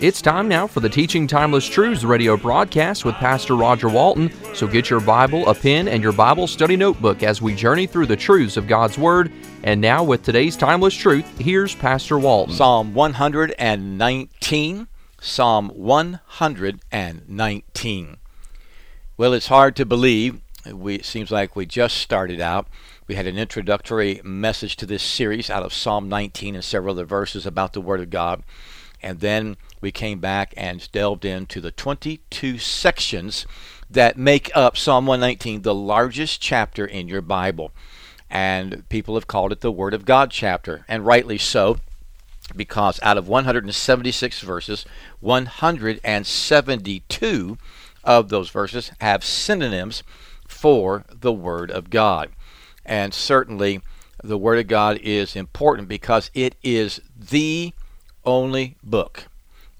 It's time now for the Teaching Timeless Truths radio broadcast with Pastor Roger Walton. So get your Bible, a pen, and your Bible study notebook as we journey through the truths of God's Word. And now, with today's Timeless Truth, here's Pastor Walton. Psalm 119. Psalm 119. Well, it's hard to believe. We, it seems like we just started out. We had an introductory message to this series out of Psalm 19 and several other verses about the Word of God. And then we came back and delved into the 22 sections that make up Psalm 119, the largest chapter in your Bible. And people have called it the Word of God chapter, and rightly so, because out of 176 verses, 172 of those verses have synonyms for the Word of God. And certainly, the Word of God is important because it is the only book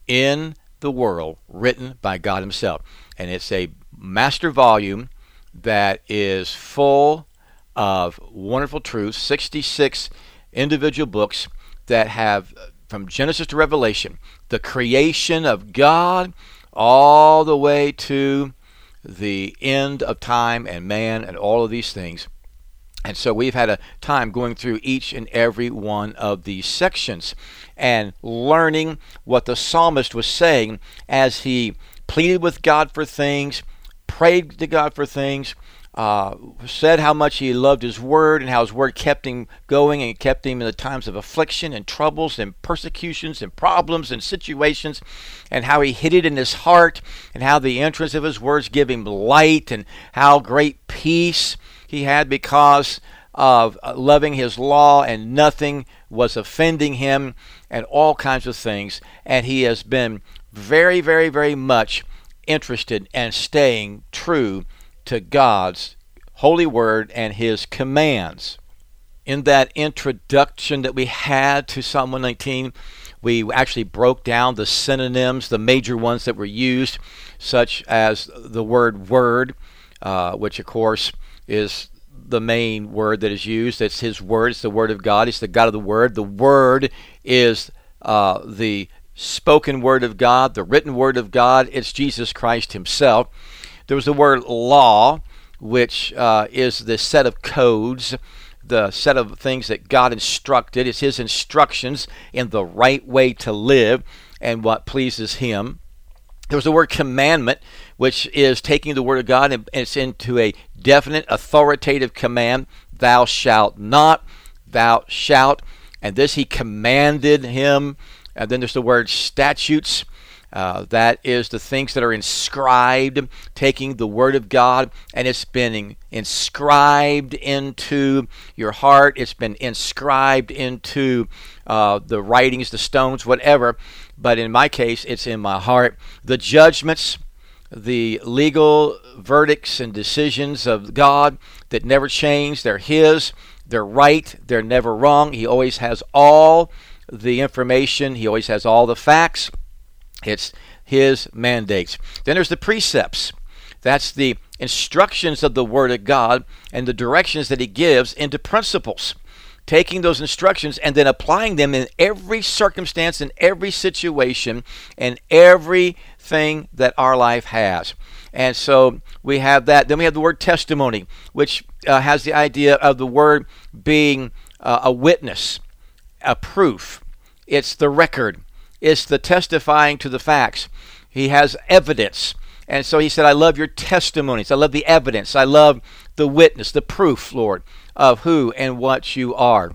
in the world written by God Himself. And it's a master volume that is full of wonderful truths, 66 individual books that have, uh, from Genesis to Revelation, the creation of God all the way to the end of time and man and all of these things. And so we've had a time going through each and every one of these sections and learning what the psalmist was saying as he pleaded with God for things, prayed to God for things, uh, said how much he loved his word and how his word kept him going and kept him in the times of affliction and troubles and persecutions and problems and situations, and how he hid it in his heart, and how the entrance of his words gave him light, and how great peace he had because of uh, loving his law and nothing was offending him and all kinds of things. And he has been very, very, very much interested and staying true to God's holy word and his commands. In that introduction that we had to Psalm 119, we actually broke down the synonyms, the major ones that were used, such as the word word, uh, which of course is the main word that is used. It's His Word. It's the Word of God. It's the God of the Word. The Word is uh, the spoken Word of God, the written Word of God. It's Jesus Christ Himself. There was the word law, which uh, is the set of codes, the set of things that God instructed. It's His instructions in the right way to live and what pleases Him. There was the word commandment, which is taking the word of God and it's into a definite authoritative command. Thou shalt not thou shalt. And this he commanded him. And then there's the word statutes. Uh, that is the things that are inscribed taking the word of god and it's been inscribed into your heart. It's been inscribed into uh, the writings the stones whatever but in my case it's in my heart the judgments the legal verdicts and decisions of God that never change. They're His, they're right, they're never wrong. He always has all the information, He always has all the facts. It's His mandates. Then there's the precepts. That's the instructions of the Word of God and the directions that He gives into principles taking those instructions and then applying them in every circumstance, in every situation, and everything that our life has. And so we have that. Then we have the word testimony, which uh, has the idea of the word being uh, a witness, a proof. It's the record, it's the testifying to the facts. He has evidence. And so he said, I love your testimonies. I love the evidence. I love the witness, the proof, Lord, of who and what you are.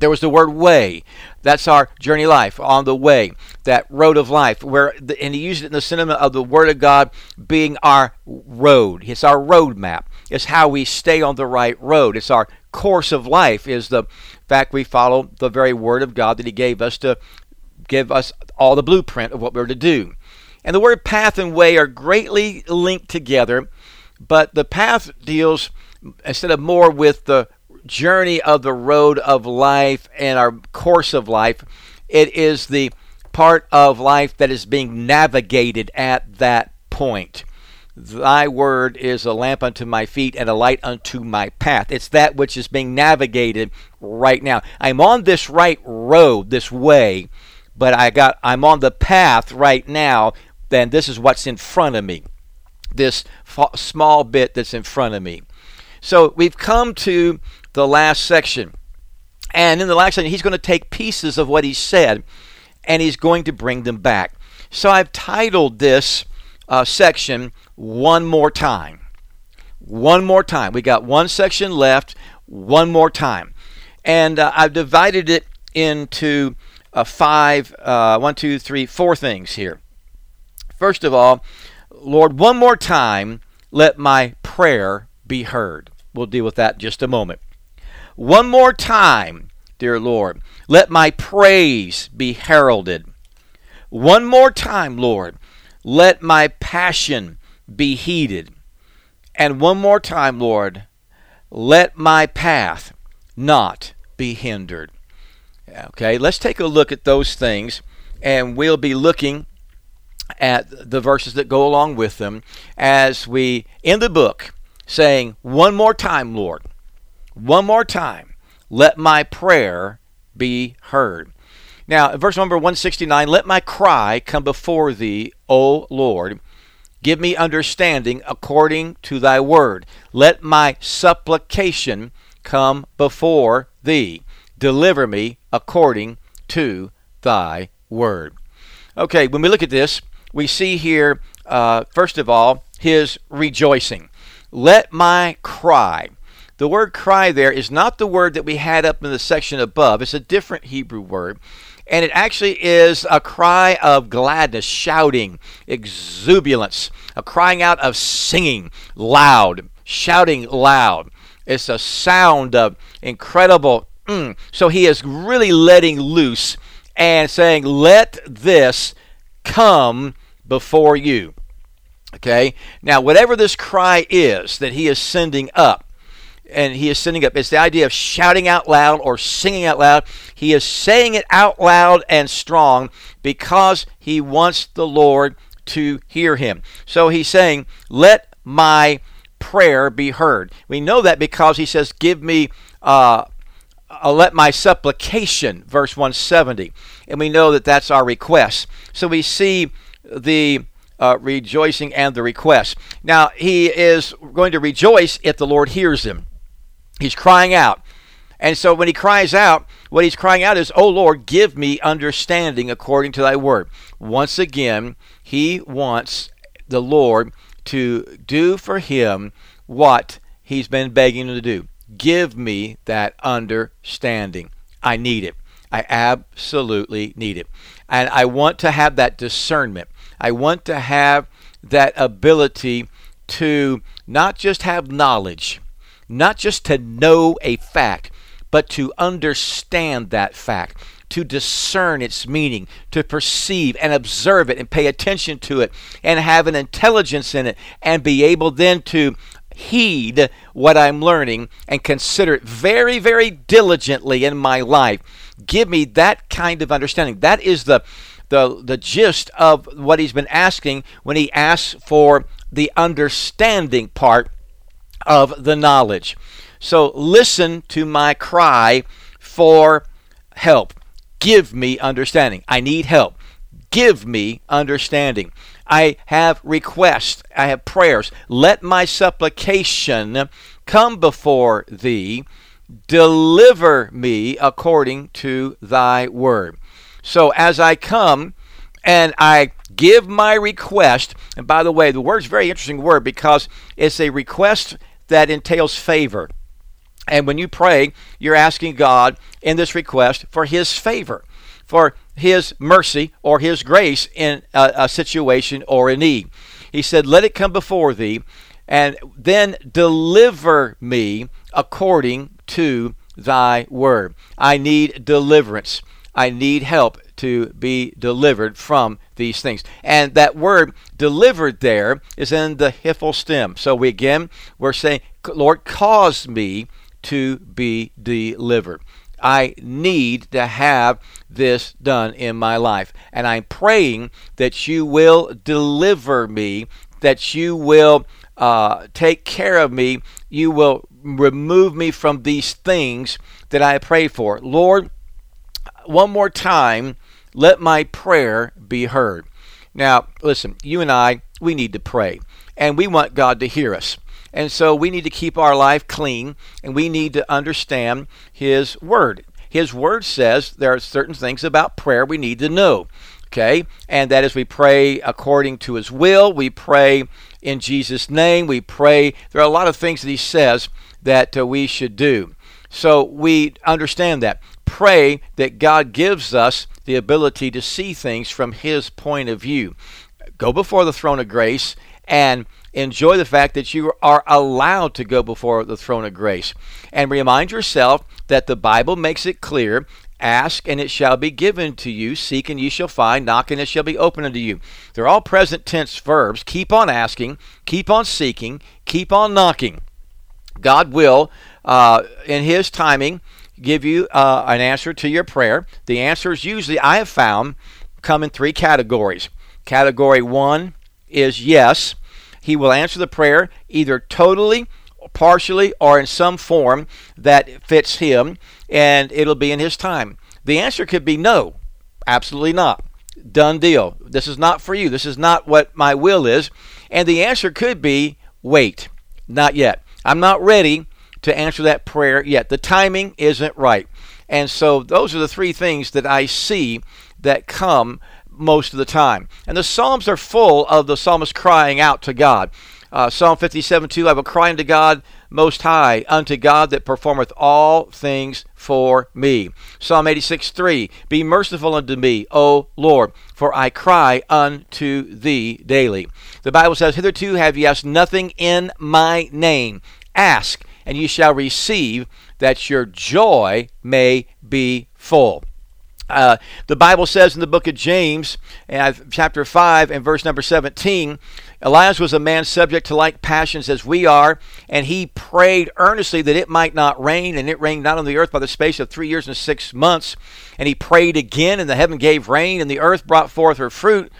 There was the word way. That's our journey life, on the way, that road of life. Where the, and he used it in the sentiment of the Word of God being our road. It's our road map. It's how we stay on the right road. It's our course of life. Is the fact we follow the very Word of God that He gave us to give us all the blueprint of what we're to do. And the word path and way are greatly linked together, but the path deals instead of more with the journey of the road of life and our course of life, it is the part of life that is being navigated at that point. Thy word is a lamp unto my feet and a light unto my path. It's that which is being navigated right now. I'm on this right road, this way, but I got I'm on the path right now. Then this is what's in front of me. This small bit that's in front of me. So we've come to the last section. And in the last section, he's going to take pieces of what he said and he's going to bring them back. So I've titled this uh, section One More Time. One more time. We got one section left, one more time. And uh, I've divided it into uh, five, uh, one, two, three, four things here. First of all, Lord, one more time, let my prayer be heard. We'll deal with that in just a moment. One more time, dear Lord, let my praise be heralded. One more time, Lord, let my passion be heeded. And one more time, Lord, let my path not be hindered. Okay, let's take a look at those things, and we'll be looking at the verses that go along with them as we end the book saying, One more time, Lord, one more time, let my prayer be heard. Now, verse number 169 Let my cry come before thee, O Lord. Give me understanding according to thy word. Let my supplication come before thee. Deliver me according to thy word. Okay, when we look at this, we see here, uh, first of all, his rejoicing. Let my cry. The word cry there is not the word that we had up in the section above. It's a different Hebrew word. And it actually is a cry of gladness, shouting, exuberance, a crying out of singing loud, shouting loud. It's a sound of incredible. Mm. So he is really letting loose and saying, Let this come before you. Okay? Now, whatever this cry is that he is sending up, and he is sending up, it's the idea of shouting out loud or singing out loud. He is saying it out loud and strong because he wants the Lord to hear him. So he's saying, Let my prayer be heard. We know that because he says, Give me. Uh, uh, let my supplication, verse 170. And we know that that's our request. So we see the uh, rejoicing and the request. Now, he is going to rejoice if the Lord hears him. He's crying out. And so when he cries out, what he's crying out is, Oh Lord, give me understanding according to thy word. Once again, he wants the Lord to do for him what he's been begging him to do. Give me that understanding. I need it. I absolutely need it. And I want to have that discernment. I want to have that ability to not just have knowledge, not just to know a fact, but to understand that fact, to discern its meaning, to perceive and observe it and pay attention to it and have an intelligence in it and be able then to heed what I'm learning and consider it very, very diligently in my life. Give me that kind of understanding. That is the the the gist of what he's been asking when he asks for the understanding part of the knowledge. So listen to my cry for help. Give me understanding. I need help. Give me understanding. I have requests. I have prayers. Let my supplication come before thee. Deliver me according to thy word. So as I come and I give my request, and by the way, the word's a very interesting word because it's a request that entails favor. And when you pray, you're asking God in this request for His favor, for His mercy or His grace in a, a, situation or a need. He said, Let it come before thee, and then deliver me according to thy word. I need deliverance. I need help to be delivered from these things. And that word delivered there is in the hiphil stem. So we again we're saying, Lord, cause me to be delivered. I need to have this done in my life. And I'm praying that you will deliver me, that you will uh, take care of me, you will remove me from these things that I pray for. Lord, one more time, let my prayer be heard. Now, listen, you and I, we need to pray, and we want God to hear us. And so we need to keep our life clean and we need to understand His Word. His Word says there are certain things about prayer we need to know. Okay? And that is we pray according to His will. We pray in Jesus' name. We pray. There are a lot of things that He says that uh, we should do. So we understand that. Pray that God gives us the ability to see things from His point of view. Go before the throne of grace and enjoy the fact that you are allowed to go before the throne of grace. And remind yourself that the Bible makes it clear Ask and it shall be given to you. Seek and ye shall find. Knock and it shall be opened unto you. They're all present tense verbs. Keep on asking. Keep on seeking. Keep on knocking. God will, uh, in His timing, give you uh, an answer to your prayer. The answers usually, I have found, come in three categories. Category one is yes. He will answer the prayer either totally, partially, or in some form that fits him, and it'll be in his time. The answer could be no, absolutely not. Done deal. This is not for you. This is not what my will is. And the answer could be wait, not yet. I'm not ready to answer that prayer yet. The timing isn't right. And so those are the three things that I see that come most of the time. And the Psalms are full of the psalmist crying out to God. Uh, Psalm 57 2 I will cry unto God most high, unto God that performeth all things for me. Psalm 86 3 Be merciful unto me, O Lord, for I cry unto thee daily. The Bible says, Hitherto have ye asked nothing in my name. Ask, and ye shall receive, that your joy may be full. Uh, the Bible says in the book of James, uh, chapter 5 and verse number 17, Elias was a man subject to like passions as we are, and he prayed earnestly that it might not rain, and it rained not on the earth by the space of three years and six months. And he prayed again, and the heaven gave rain, and the earth brought forth her fruit.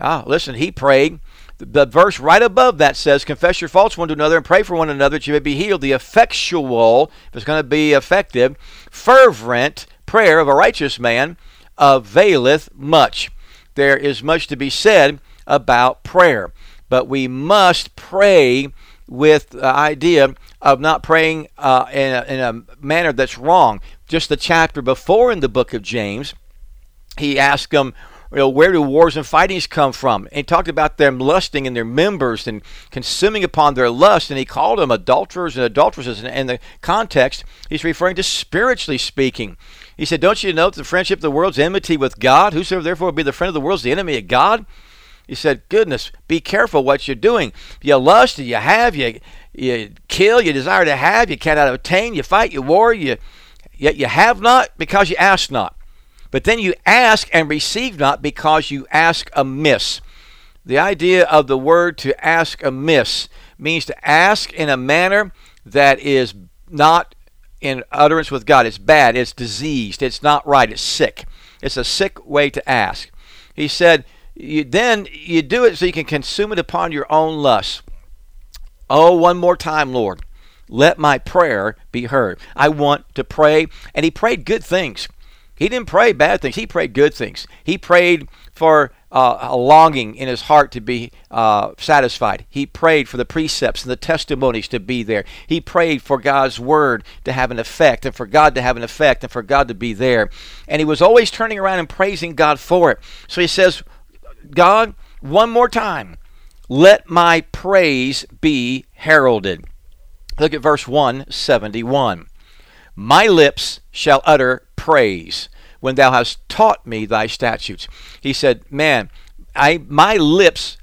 Ah, listen, he prayed. The verse right above that says, Confess your faults one to another and pray for one another that you may be healed. The effectual, if it's going to be effective, fervent prayer of a righteous man availeth much. There is much to be said about prayer, but we must pray with the idea of not praying uh, in, a, in a manner that's wrong. Just the chapter before in the book of James, he asked them, you know, where do wars and fightings come from? And he talked about them lusting in their members and consuming upon their lust, and he called them adulterers and adulteresses. And in the context, he's referring to spiritually speaking. He said, Don't you know that the friendship of the world's enmity with God? Whosoever therefore be the friend of the world is the enemy of God? He said, Goodness, be careful what you're doing. You lust, you have, you, you kill, you desire to have, you cannot obtain, you fight, you war, you, yet you have not because you ask not. But then you ask and receive not because you ask amiss. The idea of the word to ask amiss means to ask in a manner that is not in utterance with God. It's bad, it's diseased, it's not right, it's sick. It's a sick way to ask. He said, you, then you do it so you can consume it upon your own lust. Oh, one more time, Lord. Let my prayer be heard. I want to pray. And he prayed good things. He didn't pray bad things. He prayed good things. He prayed for uh, a longing in his heart to be uh, satisfied. He prayed for the precepts and the testimonies to be there. He prayed for God's word to have an effect and for God to have an effect and for God to be there. And he was always turning around and praising God for it. So he says, God, one more time, let my praise be heralded. Look at verse 171. My lips shall utter praise when thou hast taught me thy statutes. He said, Man, I my lips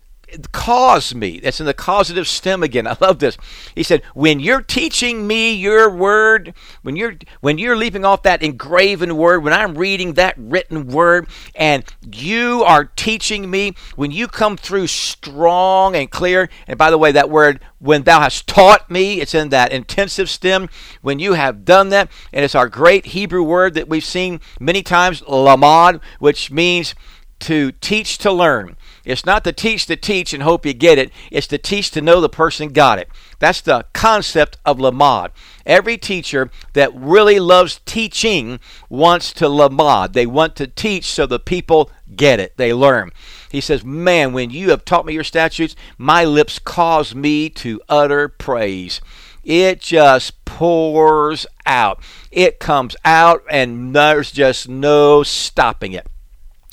cause me. That's in the causative stem again. I love this. He said, "When you're teaching me your word, when you're when you're leaping off that engraven word, when I'm reading that written word and you are teaching me, when you come through strong and clear, and by the way, that word when thou hast taught me, it's in that intensive stem. When you have done that, and it's our great Hebrew word that we've seen many times, lamad, which means to teach to learn. It's not to teach to teach and hope you get it. It's to teach to know the person got it. That's the concept of lamad. Every teacher that really loves teaching wants to lamad. They want to teach so the people get it. They learn. He says, Man, when you have taught me your statutes, my lips cause me to utter praise. It just pours out. It comes out, and there's just no stopping it.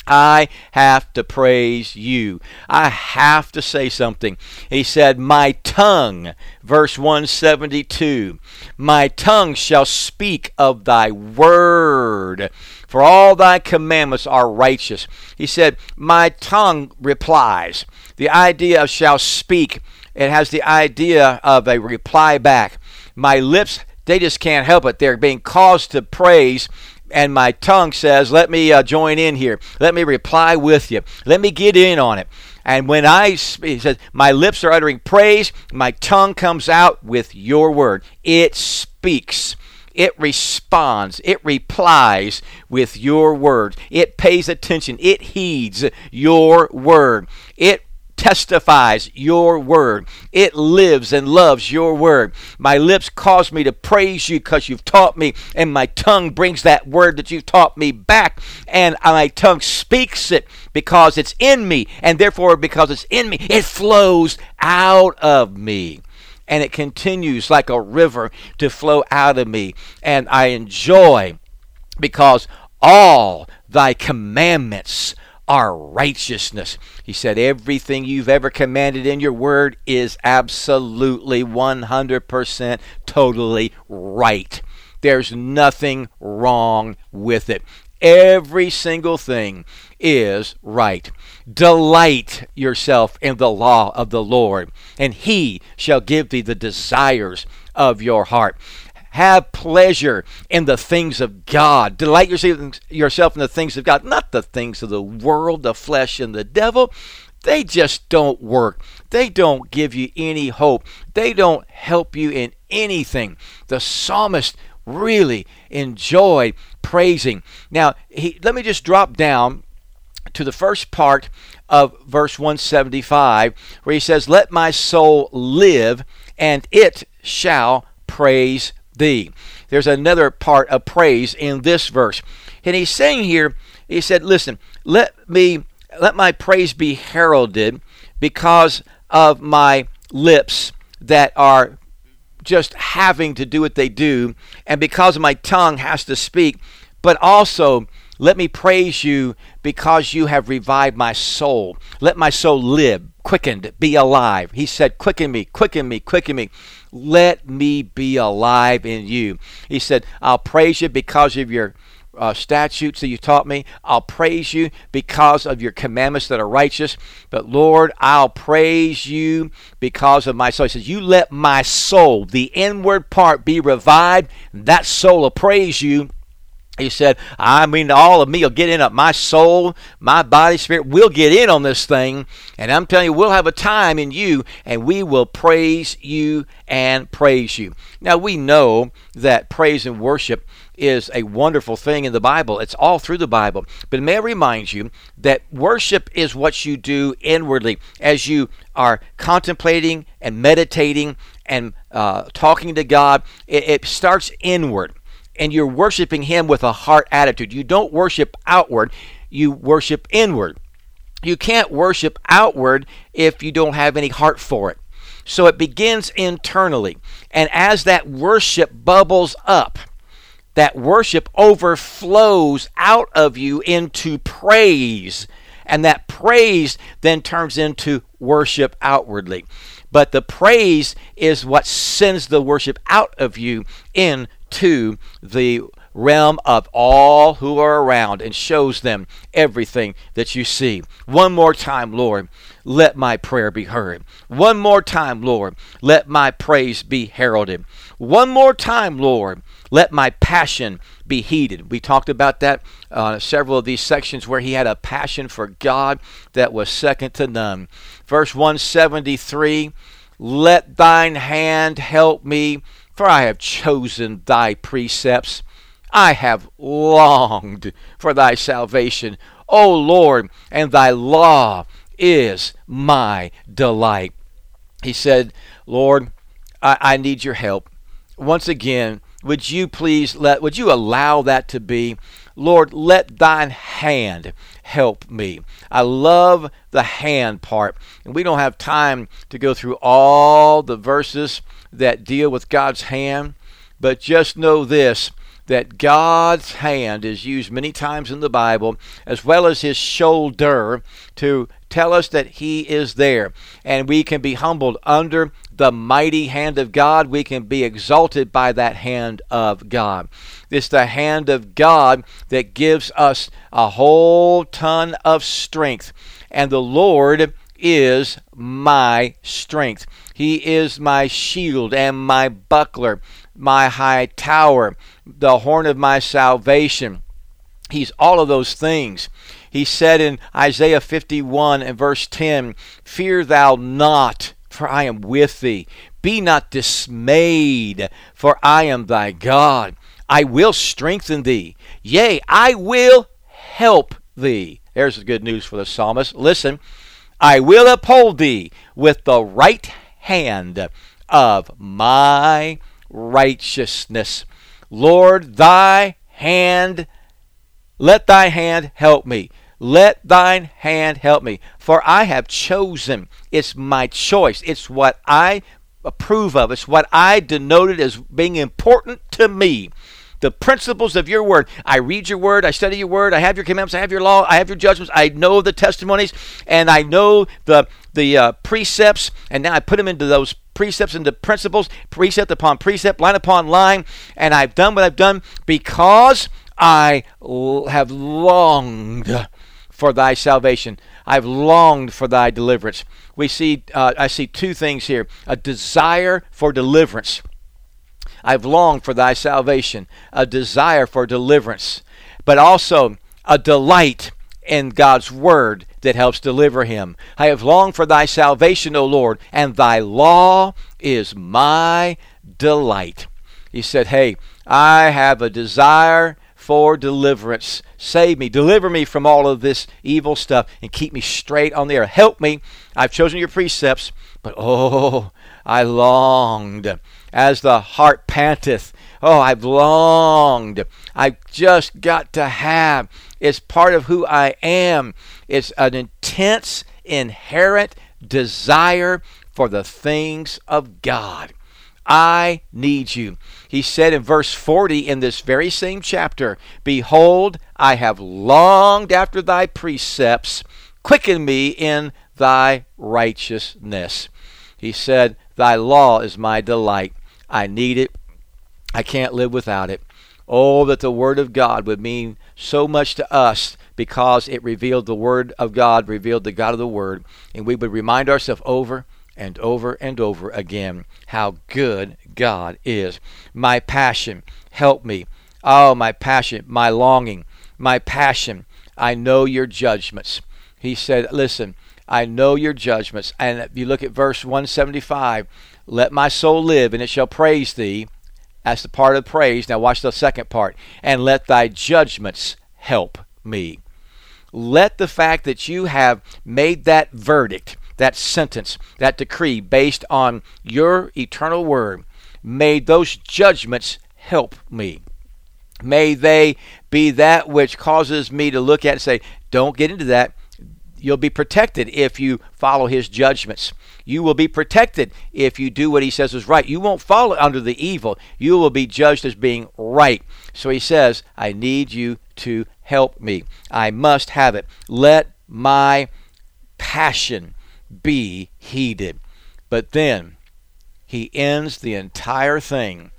I have to praise you. I have to say something. He said, My tongue, verse 172, my tongue shall speak of thy word, for all thy commandments are righteous. He said, My tongue replies. The idea of shall speak, it has the idea of a reply back. My lips, they just can't help it. They're being caused to praise and my tongue says, Let me uh, join in here. Let me reply with you. Let me get in on it. And when I, he says, my lips are uttering praise, my tongue comes out with your word. It speaks. It responds. It replies with your word. It pays attention. It heeds your word. It testifies your word. It lives and loves your word. My lips cause me to praise you because you've taught me, and my tongue brings that word that you've taught me back, and my tongue speaks it because it's in me, and therefore, because it's in me, it flows out of me and it continues like a river to flow out of me. And I enjoy because all thy commandments our righteousness. He said, Everything you've ever commanded in your word is absolutely 100% totally right. There's nothing wrong with it. Every single thing is right. Delight yourself in the law of the Lord, and he shall give thee the desires of your heart. Have pleasure in the things of God. Delight yourself in the things of God, not the things of the world, the flesh, and the devil. They just don't work. They don't give you any hope. They don't help you in anything. The psalmist really enjoyed praising. Now, he, let me just drop down to the first part of verse 175 where he says, Let my soul live, and it shall praise thee. There's another part of praise in this verse. And he's saying here, he said, Listen, let me let my praise be heralded because of my lips that are just having to do what they do, and because my tongue has to speak, but also let me praise you because you have revived my soul. Let my soul live, quickened, be alive. He said, Quicken me, quicken me, quicken me. Let me be alive in you. He said, I'll praise you because of your uh, statutes that you taught me. I'll praise you because of your commandments that are righteous. But Lord, I'll praise you because of my soul. He says, You let my soul, the inward part, be revived. That soul will praise you he said, I mean, all of me will get in up. My soul, my body, spirit will get in on this thing. And I'm telling you, we'll have a time in you and we will praise you and praise you. Now, we know that praise and worship is a wonderful thing in the Bible. It's all through the Bible. But may I remind you that worship is what you do inwardly as you are contemplating and meditating and uh, talking to God. It, it starts inward and you're worshiping Him with a heart attitude. You don't worship outward, you worship inward. You can't worship outward if you don't have any heart for it. So it begins internally. And as that worship bubbles up, that worship overflows out of you into praise. And that praise then turns into worship outwardly. but the praise is what sends the worship out of you into the realm of all who are around and shows them everything that you see. One more time, Lord, let my prayer be heard. One more time, Lord, let my praise be heralded. One more time, Lord, let my passion be heeded. We talked about that uh, several of these sections where he had a passion for God that was second to none. Verse 173 Let thine hand help me, for I have chosen thy precepts. I have longed for thy salvation, O Lord, and thy law is my delight. He said, Lord, I, I need your help. Once again, would you please let, would you allow that to be? Lord, let thine hand help me. I love the hand part. And we don't have time to go through all the verses that deal with God's hand, but just know this that God's hand is used many times in the Bible, as well as his shoulder, to tell us that he is there. And we can be humbled under the mighty hand of God. We can be exalted by that hand of God. It's the hand of God that gives us a whole ton of strength. And the Lord is my strength. He is my shield and my buckler, my high tower the horn of my salvation. He's all of those things. He said in Isaiah 51 and verse 10, Fear thou not, for I am with thee. Be not dismayed, for I am thy God. I will strengthen thee. Yea, I will help thee. There's the good news for the psalmist. Listen, I will uphold thee with the right hand of my righteousness. Lord, thy hand, let thy hand help me. Let thine hand help me. For I have chosen. It's my choice. It's what I approve of. It's what I denoted as being important to me the principles of your word. I read your word, I study your word, I have your commandments, I have your law, I have your judgments, I know the testimonies, and I know the the uh, precepts, and now I put them into those precepts into principles, precept upon precept, line upon line, and I've done what I've done because I have longed for thy salvation. I've longed for thy deliverance. We see, uh, I see two things here: a desire for deliverance I've longed for thy salvation, a desire for deliverance, but also a delight in God's word that helps deliver him. I have longed for thy salvation, O Lord, and thy law is my delight. He said, Hey, I have a desire for deliverance. Save me, deliver me from all of this evil stuff, and keep me straight on the air. Help me. I've chosen your precepts, but oh, I longed as the heart panteth. Oh, I've longed. I've just got to have. It's part of who I am. It's an intense, inherent desire for the things of God. I need you. He said in verse 40 in this very same chapter Behold, I have longed after thy precepts. Quicken me in thy righteousness. He said, Thy law is my delight. I need it. I can't live without it. Oh, that the Word of God would mean so much to us because it revealed the Word of God, revealed the God of the Word, and we would remind ourselves over and over and over again how good God is. My passion, help me. Oh, my passion, my longing, my passion. I know your judgments. He said, Listen, I know your judgments. And if you look at verse 175, let my soul live, and it shall praise thee. That's the part of praise. Now, watch the second part. And let thy judgments help me. Let the fact that you have made that verdict, that sentence, that decree based on your eternal word, made those judgments help me. May they be that which causes me to look at and say, don't get into that. You'll be protected if you follow his judgments. You will be protected if you do what he says is right. You won't fall under the evil. You will be judged as being right. So he says, I need you to help me. I must have it. Let my passion be heeded. But then he ends the entire thing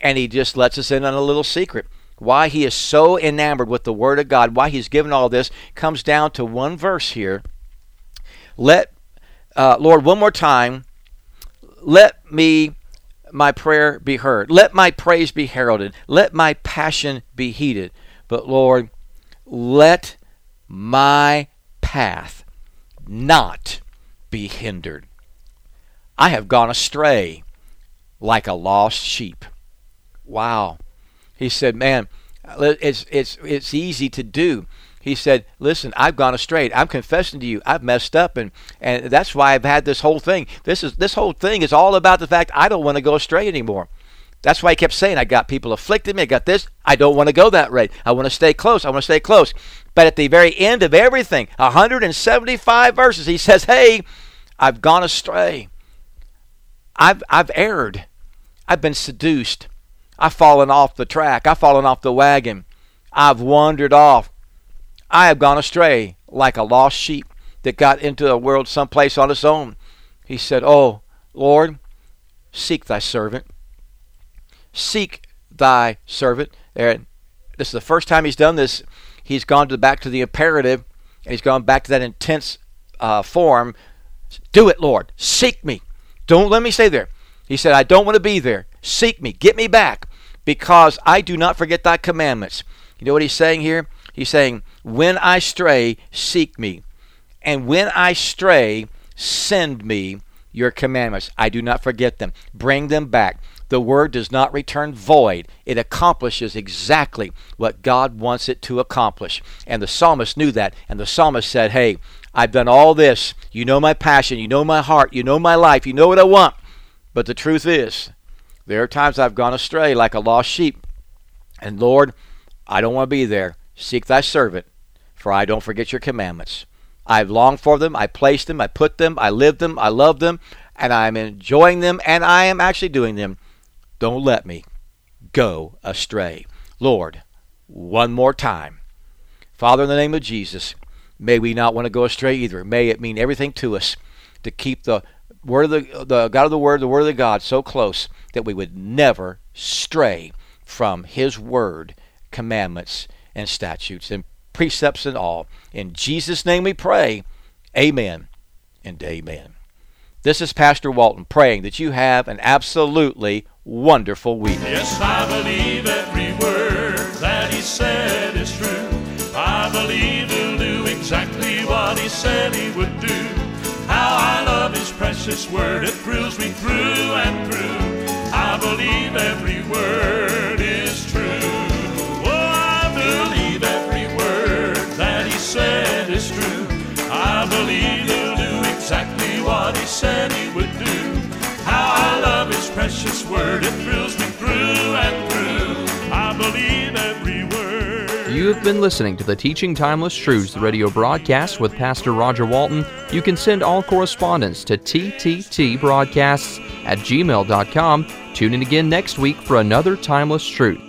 and he just lets us in on a little secret. Why he is so enamored with the Word of God, why he's given all this, comes down to one verse here. Let, uh, Lord, one more time, let me, my prayer be heard. Let my praise be heralded. Let my passion be heeded. But Lord, let my path not be hindered. I have gone astray like a lost sheep. Wow. He said, Man, it's, it's, it's easy to do. He said, Listen, I've gone astray. I'm confessing to you. I've messed up. And, and that's why I've had this whole thing. This, is, this whole thing is all about the fact I don't want to go astray anymore. That's why he kept saying, I got people afflicted me, I got this. I don't want to go that way. I want to stay close. I want to stay close. But at the very end of everything, 175 verses, he says, Hey, I've gone astray. I've, I've erred. I've been seduced. I've fallen off the track. I've fallen off the wagon. I've wandered off. I have gone astray like a lost sheep that got into a world someplace on its own. He said, Oh, Lord, seek thy servant. Seek thy servant. And this is the first time he's done this. He's gone to back to the imperative, and he's gone back to that intense uh, form. Do it, Lord. Seek me. Don't let me stay there. He said, I don't want to be there. Seek me. Get me back because I do not forget thy commandments. You know what he's saying here? He's saying, When I stray, seek me. And when I stray, send me your commandments. I do not forget them. Bring them back. The word does not return void. It accomplishes exactly what God wants it to accomplish. And the psalmist knew that. And the psalmist said, Hey, I've done all this. You know my passion. You know my heart. You know my life. You know what I want. But the truth is, there are times I've gone astray like a lost sheep. And Lord, I don't want to be there. Seek thy servant, for I don't forget your commandments. I've longed for them. I placed them. I put them. I lived them. I love them. And I'm enjoying them. And I am actually doing them. Don't let me go astray. Lord, one more time. Father, in the name of Jesus, may we not want to go astray either. May it mean everything to us to keep the word of the, the God of the Word, the Word of the God, so close that we would never stray from His Word, commandments, and statutes, and precepts, and all. In Jesus' name we pray. Amen and amen. This is Pastor Walton praying that you have an absolutely wonderful week. Yes, I believe every word that He said said He would do. How I love His precious word, it thrills me through and through. I believe every word is true. Oh, I believe every word that He said is true. I believe He'll do exactly what He said He would do. How I love His precious word, it thrills me through and through. You have been listening to the Teaching Timeless Truths radio broadcast with Pastor Roger Walton. You can send all correspondence to tttbroadcasts at gmail.com. Tune in again next week for another Timeless Truth.